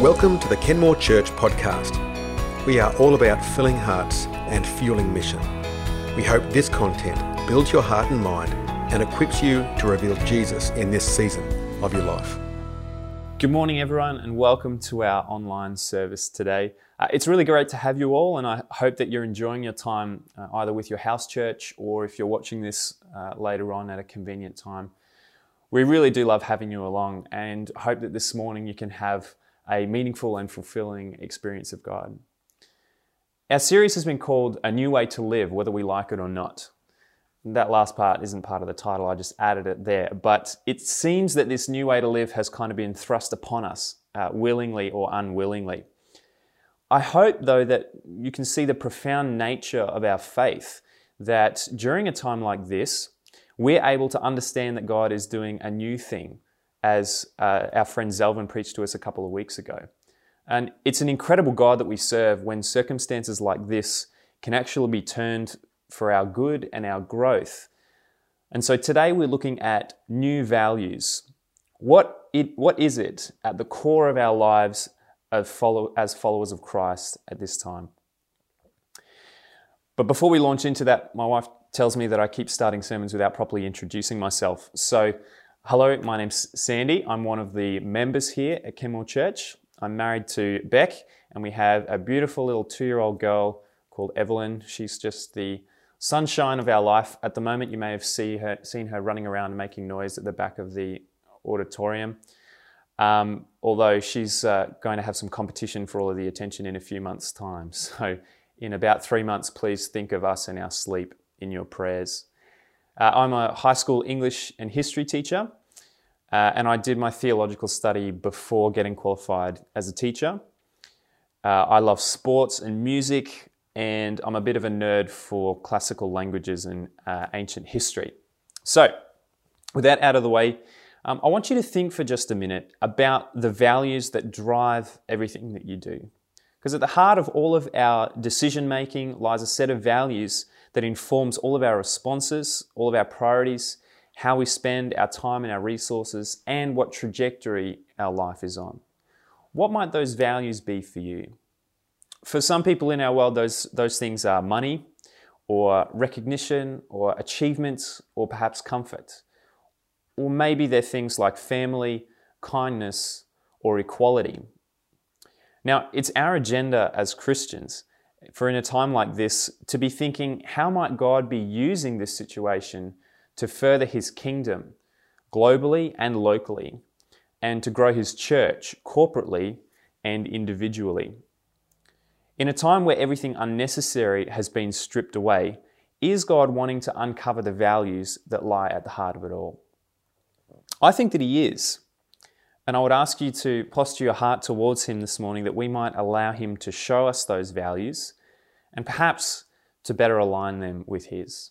Welcome to the Kenmore Church podcast. We are all about filling hearts and fueling mission. We hope this content builds your heart and mind and equips you to reveal Jesus in this season of your life. Good morning, everyone, and welcome to our online service today. Uh, it's really great to have you all, and I hope that you're enjoying your time uh, either with your house church or if you're watching this uh, later on at a convenient time. We really do love having you along and hope that this morning you can have a meaningful and fulfilling experience of God. Our series has been called A New Way to Live, whether we like it or not. That last part isn't part of the title, I just added it there. But it seems that this new way to live has kind of been thrust upon us, uh, willingly or unwillingly. I hope, though, that you can see the profound nature of our faith, that during a time like this, we're able to understand that God is doing a new thing as uh, our friend Zelvin preached to us a couple of weeks ago. And it's an incredible God that we serve when circumstances like this can actually be turned for our good and our growth. And so today we're looking at new values. What, it, what is it at the core of our lives follow, as followers of Christ at this time? But before we launch into that, my wife tells me that I keep starting sermons without properly introducing myself. So Hello, my name's Sandy. I'm one of the members here at Kenmore Church. I'm married to Beck, and we have a beautiful little two year old girl called Evelyn. She's just the sunshine of our life. At the moment, you may have see her, seen her running around making noise at the back of the auditorium. Um, although she's uh, going to have some competition for all of the attention in a few months' time. So, in about three months, please think of us and our sleep in your prayers. Uh, I'm a high school English and history teacher, uh, and I did my theological study before getting qualified as a teacher. Uh, I love sports and music, and I'm a bit of a nerd for classical languages and uh, ancient history. So, with that out of the way, um, I want you to think for just a minute about the values that drive everything that you do. Because at the heart of all of our decision making lies a set of values that informs all of our responses, all of our priorities, how we spend our time and our resources, and what trajectory our life is on. What might those values be for you? For some people in our world, those, those things are money, or recognition, or achievements, or perhaps comfort. Or maybe they're things like family, kindness, or equality. Now, it's our agenda as Christians for in a time like this to be thinking, how might God be using this situation to further his kingdom globally and locally, and to grow his church corporately and individually? In a time where everything unnecessary has been stripped away, is God wanting to uncover the values that lie at the heart of it all? I think that He is. And I would ask you to posture your heart towards Him this morning that we might allow Him to show us those values and perhaps to better align them with His.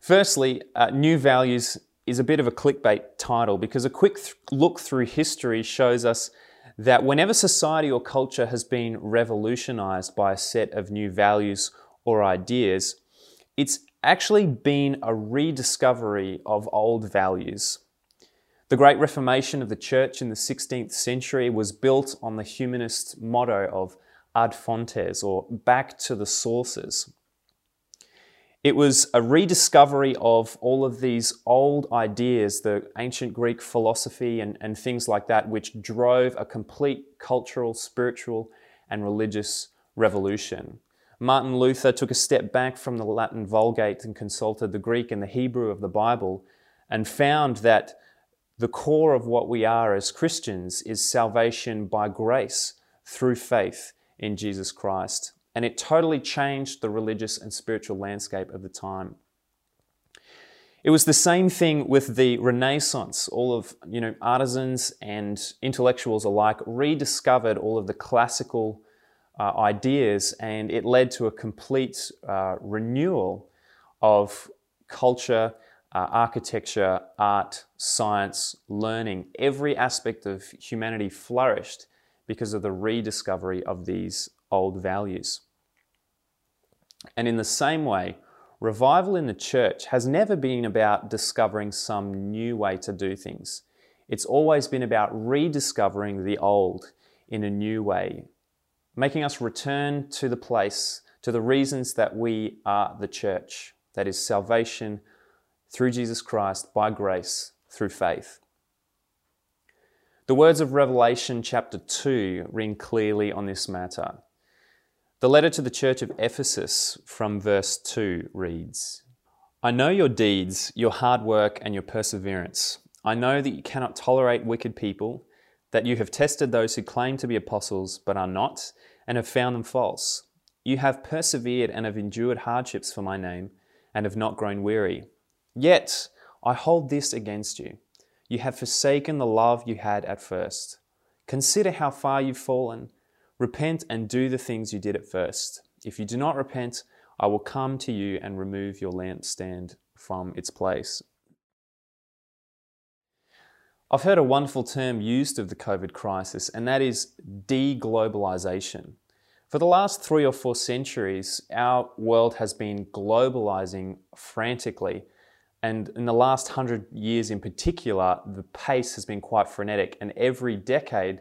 Firstly, uh, New Values is a bit of a clickbait title because a quick th- look through history shows us that whenever society or culture has been revolutionized by a set of new values or ideas, it's actually been a rediscovery of old values. The Great Reformation of the Church in the 16th century was built on the humanist motto of ad fontes, or back to the sources. It was a rediscovery of all of these old ideas, the ancient Greek philosophy and, and things like that, which drove a complete cultural, spiritual, and religious revolution. Martin Luther took a step back from the Latin Vulgate and consulted the Greek and the Hebrew of the Bible and found that the core of what we are as Christians is salvation by grace through faith in Jesus Christ. And it totally changed the religious and spiritual landscape of the time. It was the same thing with the Renaissance. All of you know artisans and intellectuals alike rediscovered all of the classical uh, ideas, and it led to a complete uh, renewal of culture, uh, architecture, art, science, learning. Every aspect of humanity flourished because of the rediscovery of these old values. And in the same way, revival in the church has never been about discovering some new way to do things. It's always been about rediscovering the old in a new way, making us return to the place, to the reasons that we are the church that is, salvation through Jesus Christ by grace through faith. The words of Revelation chapter 2 ring clearly on this matter. The letter to the church of Ephesus from verse 2 reads I know your deeds, your hard work, and your perseverance. I know that you cannot tolerate wicked people, that you have tested those who claim to be apostles but are not, and have found them false. You have persevered and have endured hardships for my name, and have not grown weary. Yet I hold this against you you have forsaken the love you had at first. Consider how far you've fallen. Repent and do the things you did at first. If you do not repent, I will come to you and remove your lampstand from its place. I've heard a wonderful term used of the COVID crisis, and that is deglobalization. For the last three or four centuries, our world has been globalizing frantically and in the last hundred years in particular, the pace has been quite frenetic. And every decade,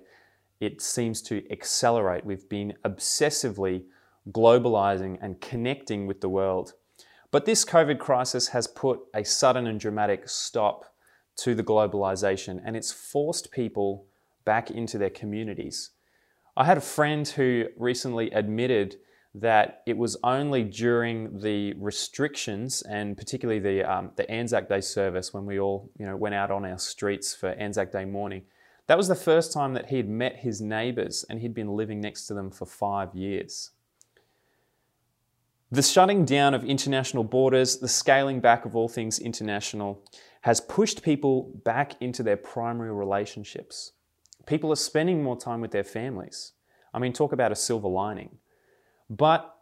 it seems to accelerate. We've been obsessively globalizing and connecting with the world. But this COVID crisis has put a sudden and dramatic stop to the globalization and it's forced people back into their communities. I had a friend who recently admitted that it was only during the restrictions and particularly the, um, the Anzac Day service when we all you know, went out on our streets for Anzac Day morning. That was the first time that he'd met his neighbours and he'd been living next to them for five years. The shutting down of international borders, the scaling back of all things international, has pushed people back into their primary relationships. People are spending more time with their families. I mean, talk about a silver lining. But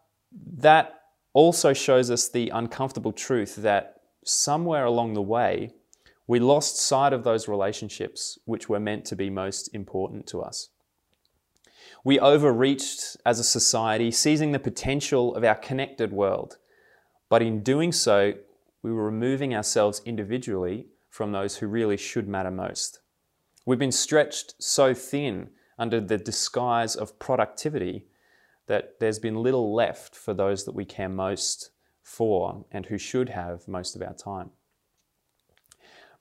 that also shows us the uncomfortable truth that somewhere along the way, we lost sight of those relationships which were meant to be most important to us. We overreached as a society, seizing the potential of our connected world. But in doing so, we were removing ourselves individually from those who really should matter most. We've been stretched so thin under the disguise of productivity that there's been little left for those that we care most for and who should have most of our time.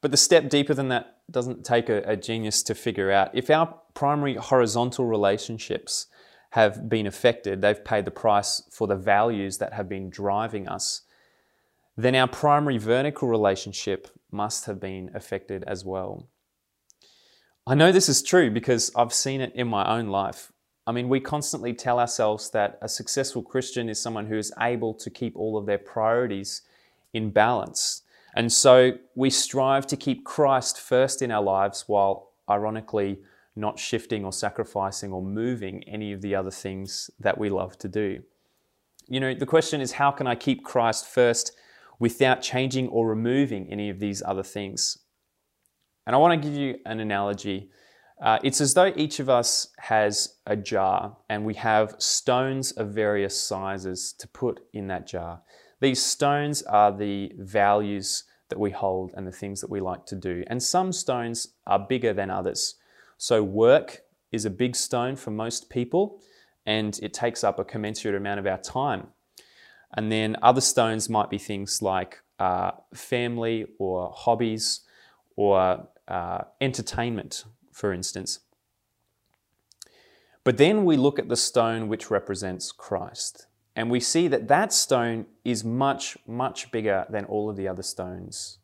But the step deeper than that doesn't take a, a, genius to figure out. If our primary horizontal relationships have been affected, they've paid the price for the values that have been driving us, then our primary vertical relationship must have been affected as well. I know this is true because I've seen it in my own life. I mean, we constantly tell ourselves that a successful Christian is someone who is able to keep all of their priorities in balance. And so we strive to keep Christ first in our lives while ironically not shifting or sacrificing or moving any of the other things that we love to do. You know, the question is how can I keep Christ first without changing or removing any of these other things? And I want to give you an analogy uh, it's as though each of us has a jar and we have stones of various sizes to put in that jar. These stones are the values that we hold and the things that we like to do. And some stones are bigger than others. So, work is a big stone for most people and it takes up a commensurate amount of our time. And then other stones might be things like uh, family or hobbies or uh, entertainment for instance. But then we look at the stone which represents Christ, and we see that that stone is much, much bigger than all of the other stones.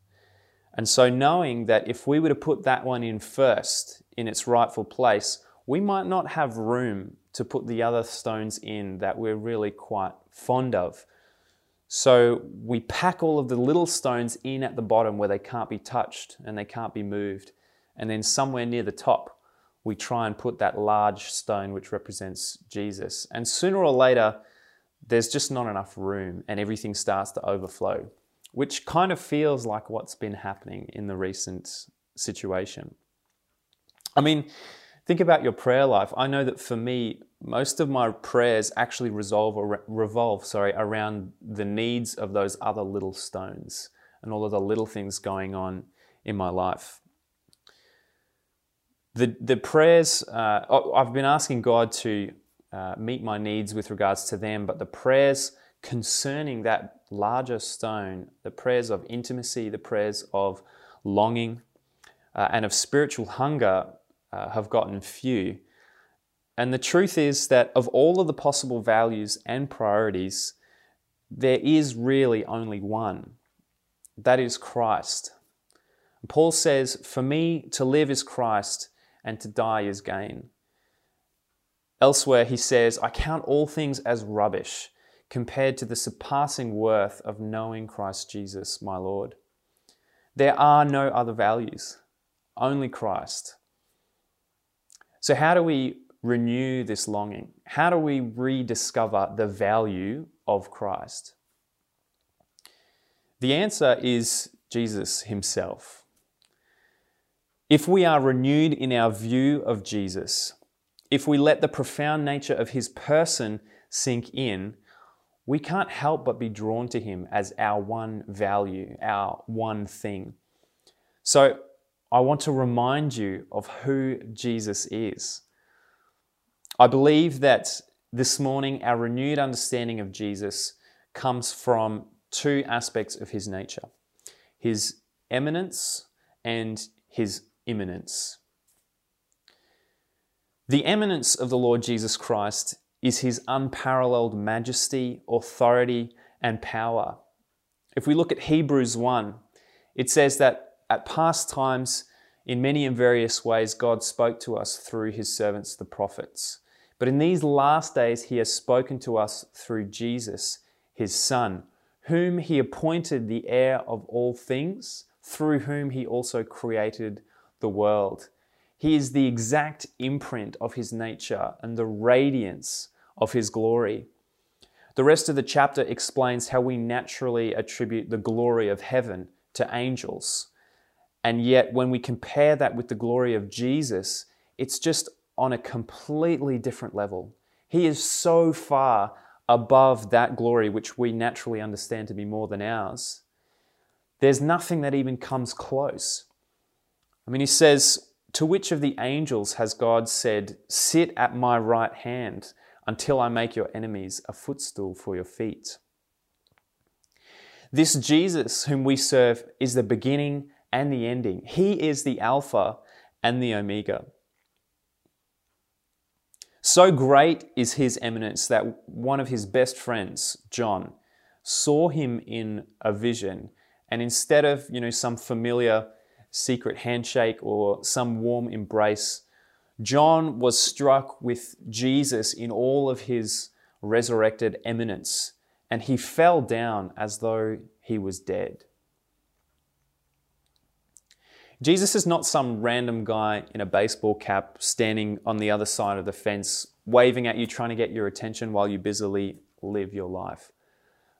And so, knowing that if we were to put that one in first in its rightful place, we might not have room to put the other stones in that we're really quite fond of. So, we pack all of the little stones in at the bottom where they can't be touched and they can't be moved. And then somewhere near the top, we try and put that large stone which represents Jesus. And sooner or later, there's just not enough room and everything starts to overflow, which kind of feels like what's been happening in the recent situation. I mean, think about your prayer life. I know that for me, most of my prayers actually resolve or revolve, sorry, around the needs of those other little stones and all of the little things going on in my life. The, the prayers, uh, I've been asking God to uh, meet my needs with regards to them, but the prayers concerning that larger stone, the prayers of intimacy, the prayers of longing, uh, and of spiritual hunger uh, have gotten few. And the truth is that of all of the possible values and priorities, there is really only one that is Christ. Paul says, For me to live is Christ, and to die is gain. Elsewhere, he says, I count all things as rubbish compared to the surpassing worth of knowing Christ Jesus, my Lord. There are no other values, only Christ. So, how do we renew this longing? How do we rediscover the value of Christ? The answer is Jesus himself. If we are renewed in our view of Jesus, if we let the profound nature of his person sink in, we can't help but be drawn to him as our one value, our one thing. So I want to remind you of who Jesus is. I believe that this morning our renewed understanding of Jesus comes from two aspects of his nature his eminence and his immanence. The eminence of the Lord Jesus Christ is his unparalleled majesty, authority, and power. If we look at Hebrews 1, it says that at past times, in many and various ways, God spoke to us through his servants, the prophets. But in these last days, he has spoken to us through Jesus, his Son, whom he appointed the heir of all things, through whom he also created the world. He is the exact imprint of his nature and the radiance of his glory. The rest of the chapter explains how we naturally attribute the glory of heaven to angels. And yet, when we compare that with the glory of Jesus, it's just on a completely different level. He is so far above that glory which we naturally understand to be more than ours. There's nothing that even comes close. I mean, he says, To which of the angels has God said, Sit at my right hand until I make your enemies a footstool for your feet? This Jesus, whom we serve, is the beginning and the ending. He is the Alpha and the Omega. So great is his eminence that one of his best friends, John, saw him in a vision, and instead of, you know, some familiar secret handshake or some warm embrace, John was struck with Jesus in all of his resurrected eminence, and he fell down as though he was dead. Jesus is not some random guy in a baseball cap standing on the other side of the fence, waving at you, trying to get your attention while you busily live your life.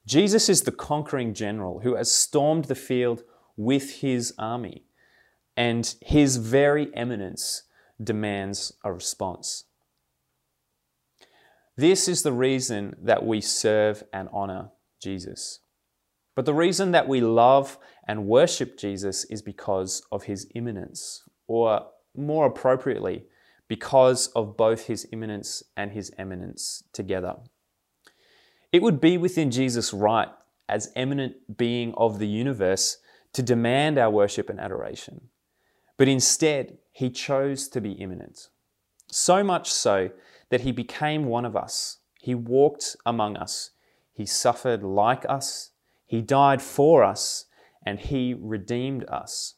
Jesus is the conquering general who has stormed the field with his army, and his very eminence demands a response. This is the reason that we serve and honor Jesus. But the reason that we love and worship Jesus is because of his immanence, or more appropriately, because of both his immanence and his eminence together. It would be within Jesus' right, as eminent being of the universe, to demand our worship and adoration. But instead, he chose to be immanent. So much so that he became one of us. He walked among us. He suffered like us he died for us and he redeemed us.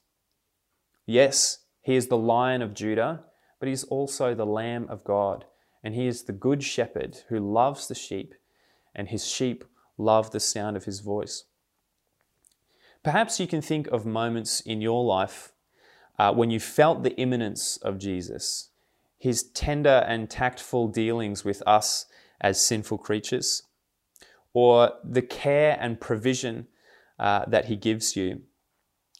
Yes, he is the lion of Judah, but he is also the lamb of God. And he is the good shepherd who loves the sheep, and his sheep love the sound of his voice. Perhaps you can think of moments in your life uh, when you felt the immanence of Jesus, his tender and tactful dealings with us as sinful creatures or the care and provision uh, that He gives you.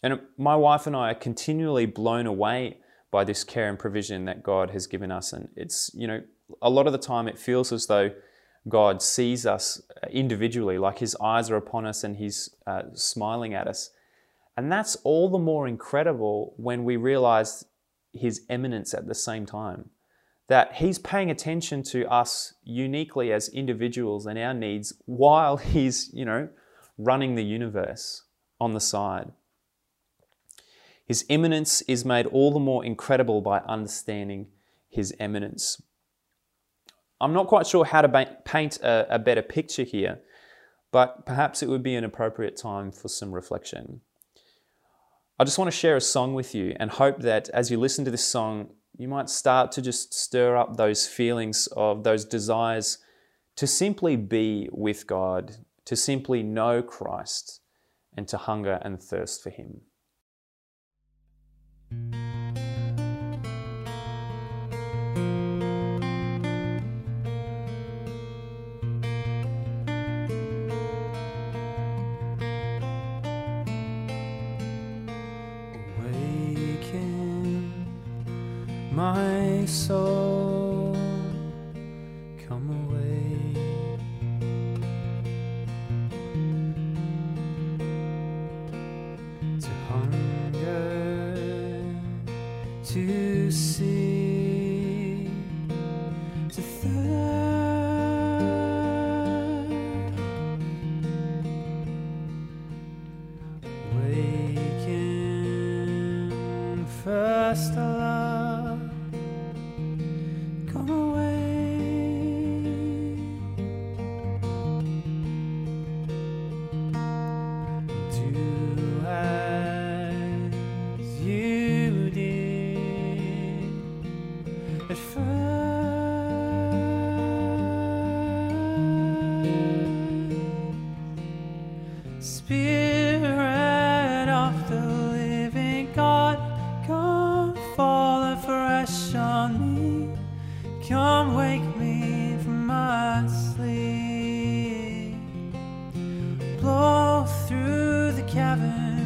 And my wife and I are continually blown away by this care and provision that God has given us. And it's, you know, a lot of the time it feels as though God sees us individually, like His eyes are upon us and He's uh, smiling at us. And that's all the more incredible when we realize his eminence at the same time. That he's paying attention to us uniquely as individuals and our needs while he's, you know, running the universe on the side. His immanence is made all the more incredible by understanding his eminence. I'm not quite sure how to paint a, a better picture here, but perhaps it would be an appropriate time for some reflection. I just want to share a song with you and hope that as you listen to this song, you might start to just stir up those feelings of those desires to simply be with God, to simply know Christ, and to hunger and thirst for Him. My soul, come away. To hunger, to see,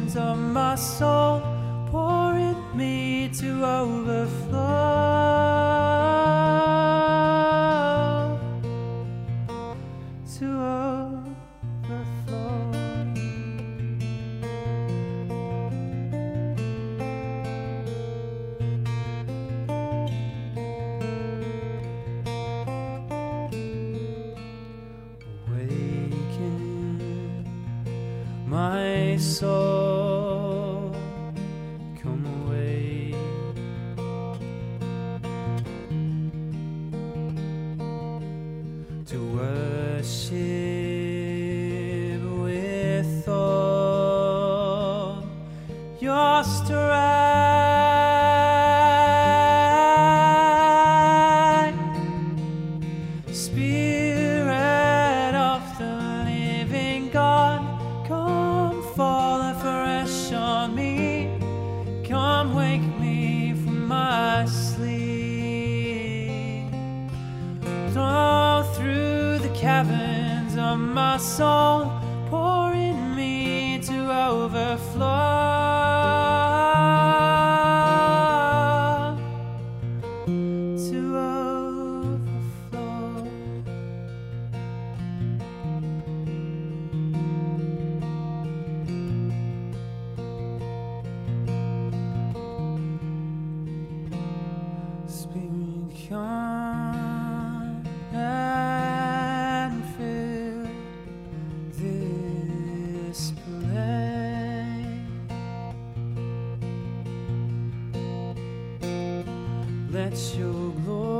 caverns of my soul, pour in me to overflow. Spirit of the living God, come fall afresh on me. Come wake me from my sleep. Blow through the caverns of my soul, Let your glory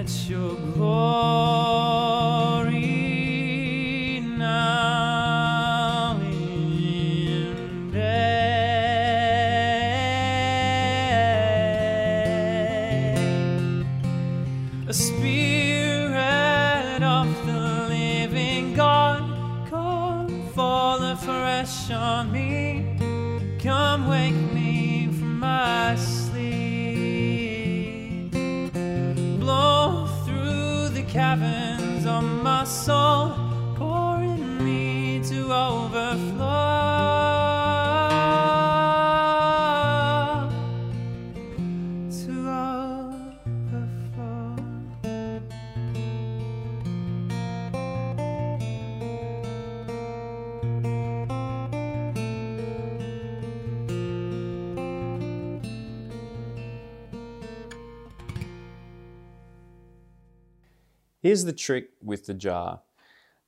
Let your glory Here's the trick with the jar.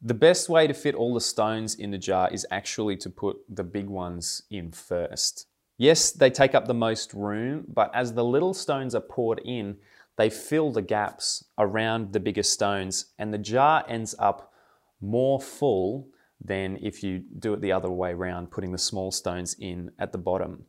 The best way to fit all the stones in the jar is actually to put the big ones in first. Yes, they take up the most room, but as the little stones are poured in, they fill the gaps around the bigger stones, and the jar ends up more full than if you do it the other way around, putting the small stones in at the bottom.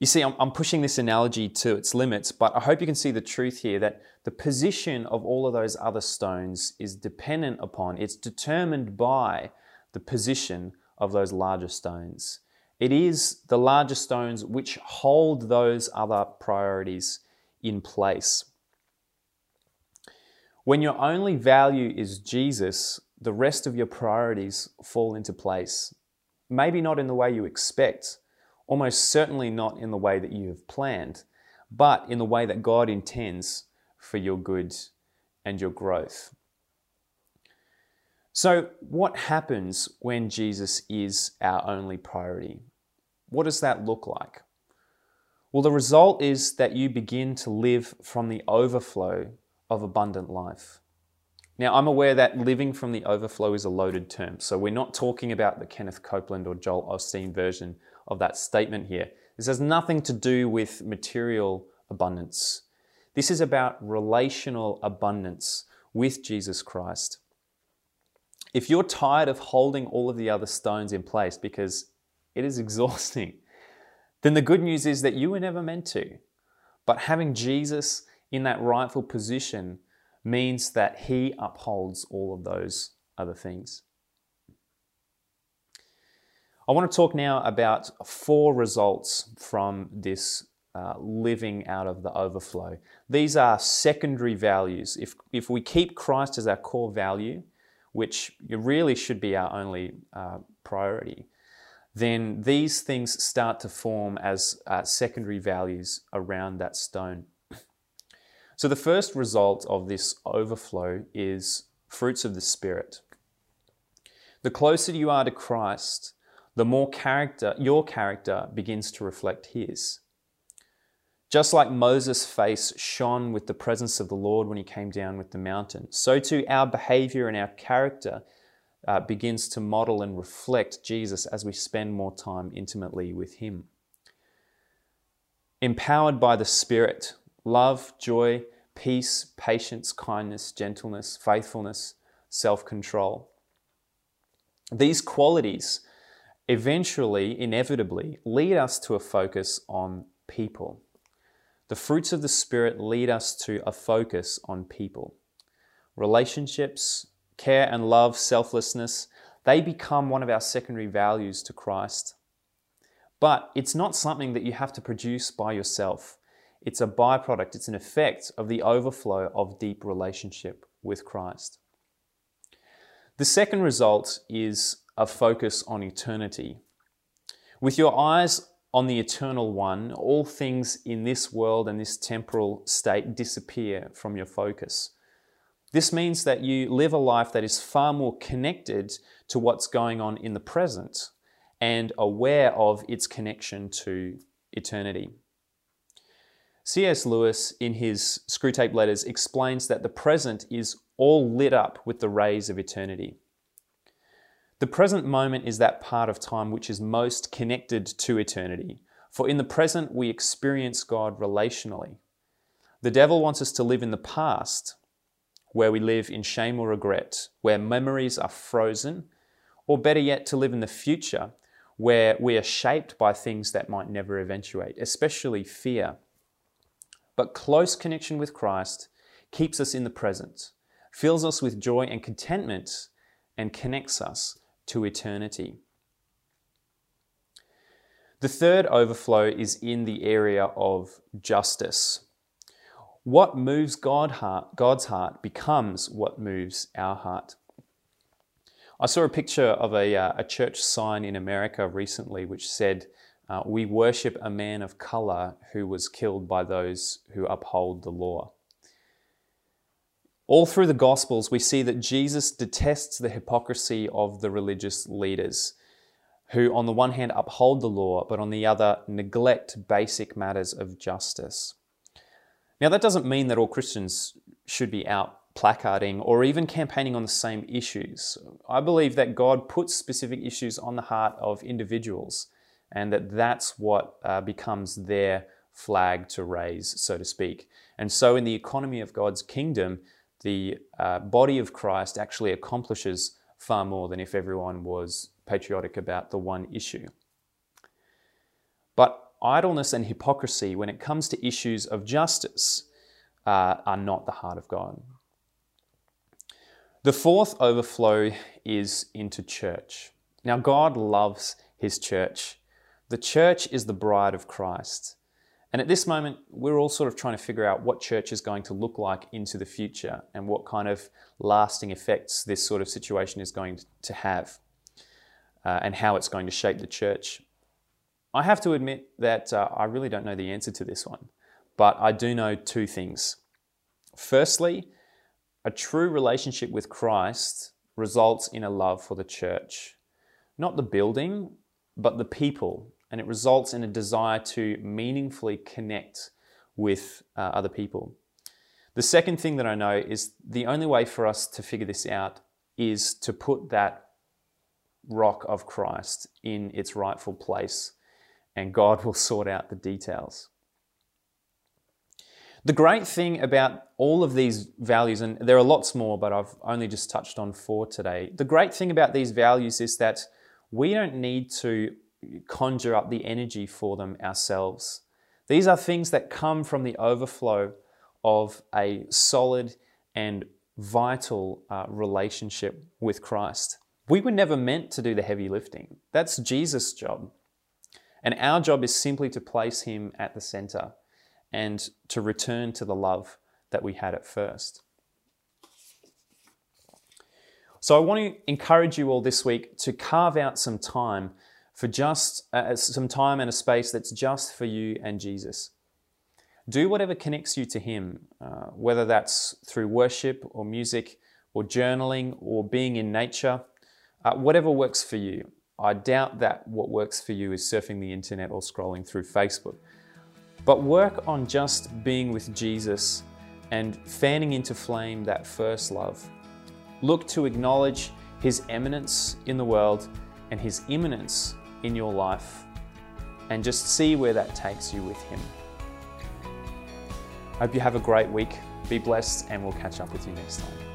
You see, I'm, I'm pushing this analogy to its limits, but I hope you can see the truth here that the position of all of those other stones is dependent upon, it's determined by the position of those larger stones. It is the larger stones which hold those other priorities in place. When your only value is Jesus, the rest of your priorities fall into place. Maybe not in the way you expect, almost certainly not in the way that you have planned, but in the way that God intends for your good and your growth. So, what happens when Jesus is our only priority? What does that look like? Well, the result is that you begin to live from the overflow of abundant life. Now, I'm aware that living from the overflow is a loaded term, so we're not talking about the Kenneth Copeland or Joel Osteen version of that statement here. This has nothing to do with material abundance. This is about relational abundance with Jesus Christ. If you're tired of holding all of the other stones in place because it is exhausting, then the good news is that you were never meant to. But having Jesus in that rightful position means that he upholds all of those other things. I want to talk now about four results from this uh, living out of the overflow. These are secondary values. If, if we keep Christ as our core value, which really should be our only uh, priority, then these things start to form as uh, secondary values around that stone. So, the first result of this overflow is fruits of the Spirit. The closer you are to Christ, the more character, your character begins to reflect His. Just like Moses' face shone with the presence of the Lord when he came down with the mountain, so too our behavior and our character uh, begins to model and reflect Jesus as we spend more time intimately with Him. Empowered by the Spirit, love, joy, peace, patience, kindness, gentleness, faithfulness, self control. These qualities eventually, inevitably, lead us to a focus on people. The fruits of the Spirit lead us to a focus on people. Relationships, care and love, selflessness, they become one of our secondary values to Christ. But it's not something that you have to produce by yourself. It's a byproduct, it's an effect of the overflow of deep relationship with Christ. The second result is a focus on eternity. With your eyes on the eternal one, all things in this world and this temporal state disappear from your focus. This means that you live a life that is far more connected to what's going on in the present and aware of its connection to eternity. C.S. Lewis, in his Screwtape Letters, explains that the present is all lit up with the rays of eternity. The present moment is that part of time which is most connected to eternity. For in the present, we experience God relationally. The devil wants us to live in the past, where we live in shame or regret, where memories are frozen, or better yet, to live in the future, where we are shaped by things that might never eventuate, especially fear. But close connection with Christ keeps us in the present, fills us with joy and contentment, and connects us to eternity. The third overflow is in the area of justice. What moves God heart, God's heart becomes what moves our heart. I saw a picture of a, uh, a church sign in America recently which said, uh, We worship a man of color who was killed by those who uphold the law. All through the Gospels, we see that Jesus detests the hypocrisy of the religious leaders who, on the one hand, uphold the law, but on the other, neglect basic matters of justice. Now, that doesn't mean that all Christians should be out placarding or even campaigning on the same issues. I believe that God puts specific issues on the heart of individuals and that that's what uh, becomes their flag to raise, so to speak. And so, in the economy of God's kingdom, the uh, body of Christ actually accomplishes far more than if everyone was patriotic about the one issue. But idleness and hypocrisy, when it comes to issues of justice, uh, are not the heart of God. The fourth overflow is into church. Now, God loves his church. The church is the bride of Christ. And at this moment, we're all sort of trying to figure out what church is going to look like into the future and what kind of lasting effects this sort of situation is going to have uh, and how it's going to shape the church. I have to admit that uh, I really don't know the answer to this one, but I do know two things. Firstly, a true relationship with Christ results in a love for the church. Not the building, but the people. And it results in a desire to meaningfully connect with uh, other people. The second thing that I know is the only way for us to figure this out is to put that rock of Christ in its rightful place, and God will sort out the details. The great thing about all of these values, and there are lots more, but I've only just touched on four today. The great thing about these values is that we don't need to conjure up the energy for them ourselves. These are things that come from the overflow of a solid and vital uh, relationship with Christ. We were never meant to do the heavy lifting. That's Jesus' job. And our job is simply to place him at the center and to return to the love that we had at first. So, I want to encourage you all this week to carve out some time for just uh, some time and a space that's just for you and Jesus. Do whatever connects you to Him, uh, whether that's through worship or music or journaling or being in nature, uh, whatever works for you. I doubt that what works for you is surfing the internet or scrolling through Facebook. But work on just being with Jesus and fanning into flame that first love. Look to acknowledge His eminence in the world and His immanence in your life, and just see where that takes you with Him. Hope you have a great week. Be blessed, and we'll catch up with you next time.